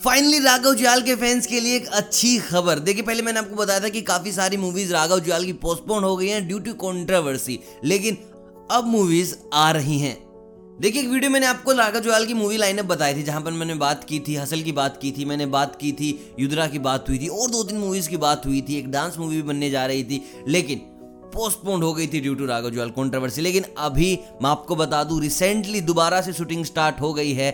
Finally Raghav Juyal के fans के लिए एक अच्छी खबर। देखिए, पहले मैंने आपको बताया था कि काफ़ी सारी मूवीज़ राघव जुयाल की पोस्टपोन हो गई हैं ड्यू टू कंट्रोवर्सी लेकिन अब मूवीज़ आ रही हैं। देखिए, एक वीडियो मैंने आपको राघव जुयाल की मूवी लाइनअप बताई थी, जहाँ पर मैंने बात की थी हसल की बात की थी, मैंने बात की थी युद्रा की बात हुई थी, और दो तीन मूवीज़ की बात हुई थी। एक डांस मूवी भी बनने जा रही थी, लेकिन पोस्टपोन्ड हो गई थी due to Raghav Juyal controversy लेकिन अभी मैं आपको बता दूँ रिसेंटली दोबारा से शूटिंग स्टार्ट हो गई है।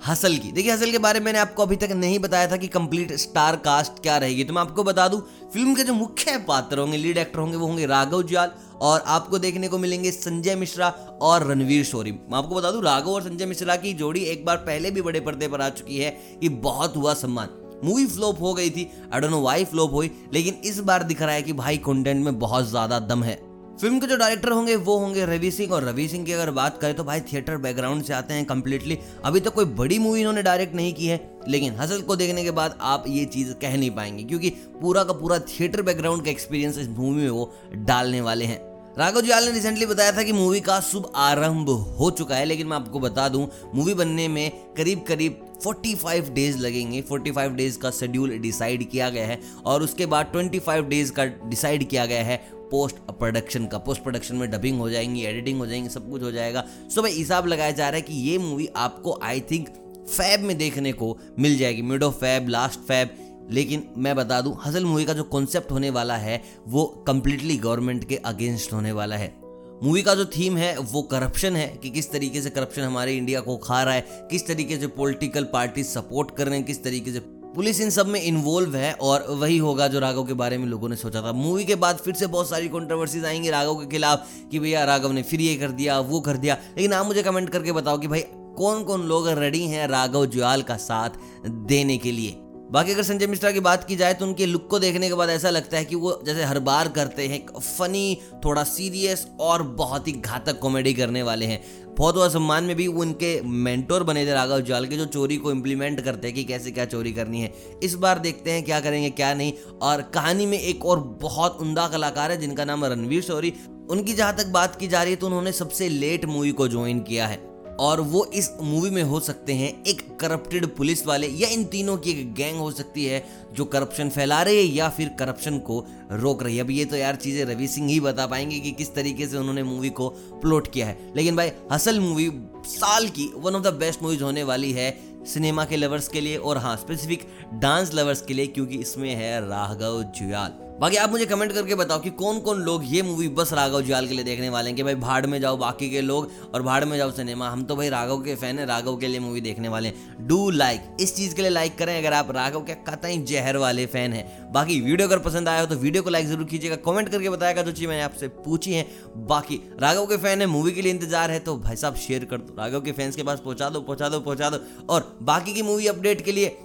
हसल की। देखिए, हसल के बारे में मैंने आपको अभी तक नहीं बताया था कि कंप्लीट स्टार कास्ट क्या रहेगी। तो मैं आपको बता दूँ फ़िल्म के जो मुख्य पात्र होंगे लीड एक्टर होंगे, वो होंगे राघव जुयाल और आपको देखने को मिलेंगे संजय मिश्रा और रणवीर शोरी। मैं आपको बता दूँ, राघव और संजय मिश्रा की जोड़ी एक बार पहले भी बड़े पर्दे पर आ चुकी है। कि बहुत हुआ सम्मान। मूवी फ्लॉप हो गई थी। I don't know why flop हुई, लेकिन इस बार दिख रहा है कि भाई कंटेंट में बहुत ज़्यादा दम है। फ़िल्म के जो डायरेक्टर होंगे, वो होंगे रवि सिंह। और रवि सिंह की अगर बात करें तो भाई थिएटर बैकग्राउंड से आते हैं कंप्लीटली अभी तक तो कोई बड़ी मूवी इन्होंने डायरेक्ट नहीं की है, लेकिन हसल को देखने के बाद आप ये चीज़ कह नहीं पाएँगे, क्योंकि पूरा का पूरा थिएटर बैकग्राउंड का एक्सपीरियंस इस मूवी में वो डालने वाले हैं। राघव जुयाल ने रिसेंटली बताया था कि मूवी का शुभ आरंभ हो चुका है, लेकिन मैं आपको बता दूँ मूवी बनने में करीब करीब 45 डेज़ लगेंगे। 45 डेज़ का शेड्यूल डिसाइड किया गया है, और उसके बाद 25 डेज़ का डिसाइड किया गया है। पोस्ट प्रोडक्शन का पोस्ट प्रोडक्शन में डबिंग हो जाएँगी एडिटिंग हो जाएँगी, सब कुछ हो जाएगा। सो भाई हिसाब लगाया जा रहा है कि ये मूवी आपको आई थिंक फैब में देखने को मिल जाएगी mid of Feb last Feb लेकिन मैं बता दूँ हसल मूवी का जो कॉन्सेप्ट होने वाला है, वो कम्प्लीटली गवर्नमेंट के अगेंस्ट होने वाला है। मूवी का जो थीम है, वो करप्शन है, कि किस तरीके से करप्शन हमारे इंडिया को खा रहा है, किस तरीके से पॉलिटिकल पार्टी सपोर्ट कर रहे हैं, किस तरीके से पुलिस इन सब में इन्वॉल्व है और वही होगा जो राघव के बारे में लोगों ने सोचा था। मूवी के बाद फिर से बहुत सारी कॉन्ट्रोवर्सीज आएँगी राघव के खिलाफ कि भैया राघव ने फिर ये कर दिया, वो कर दिया। लेकिन आप मुझे कमेंट करके बताओ कि भाई कौन कौन लोग रेडी हैं राघव जुआल का साथ देने के लिए? बाकी अगर संजय मिश्रा की बात की जाए तो उनके लुक को देखने के बाद ऐसा लगता है कि वो जैसे हर बार करते हैं फनी थोड़ा सीरियस और बहुत ही घातक कॉमेडी करने वाले हैं। बहुत हुआ सम्मान में भी वो उनके मेंटोर बने थे राघव जाल के, जो चोरी को इम्प्लीमेंट करते हैं कि कैसे क्या चोरी करनी है। इस बार देखते हैं क्या करेंगे, क्या नहीं। और कहानी में एक और बहुत उमदा कलाकार है, जिनका नाम रणवीर शौरी। उनकी जहाँ तक बात की जा रही है तो उन्होंने सबसे लेट मूवी को ज्वाइन किया है। और वो इस मूवी में हो सकते हैं एक करप्टेड पुलिस वाले, या इन तीनों की एक गैंग हो सकती है जो करप्शन फैला रही है या फिर करप्शन को रोक रही है। अब ये तो यार चीज़ें रवि सिंह ही बता पाएँगे कि किस तरीके से उन्होंने मूवी को प्लॉट किया है। लेकिन भाई हसल मूवी साल की one of the best movies होने वाली है सिनेमा के लवर्स के लिए और हाँ स्पेसिफिक डांस लवर्स के लिए, क्योंकि इसमें है राघव जुयाल। बाकी आप मुझे कमेंट करके बताओ कि कौन कौन लोग ये मूवी बस राघव जुयाल के लिए देखने वाले हैं कि भाई भाड़ में जाओ बाकी के लोग और भाड़ में जाओ सिनेमा हम तो भाई राघव के फ़ैन है, राघव के लिए मूवी देखने वाले हैं। डू लाइक इस चीज़ के लिए लाइक करें अगर आप राघव के कतई जहर वाले फ़ैन हैं। बाकी वीडियो अगर पसंद आया हो तो वीडियो को लाइक ज़रूर कीजिएगा। कॉमेंट करके बताएगा जो चीज़ मैंने आपसे पूछी है। बाकी राघव के फ़ैन है मूवी के लिए इंतज़ार है तो भाई साहब शेयर कर दो। राघव के फैंस के पास पहुँचा दो पहुँचा दो पहुँचा दो। और बाकी की मूवी अपडेट के लिए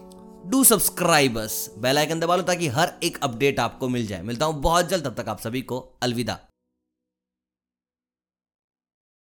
डू सब्सक्राइब बेल आइकन दबा लो ताकि हर एक अपडेट आपको मिल जाए। मिलता हूँ बहुत जल्द, तब तक आप सभी को अलविदा।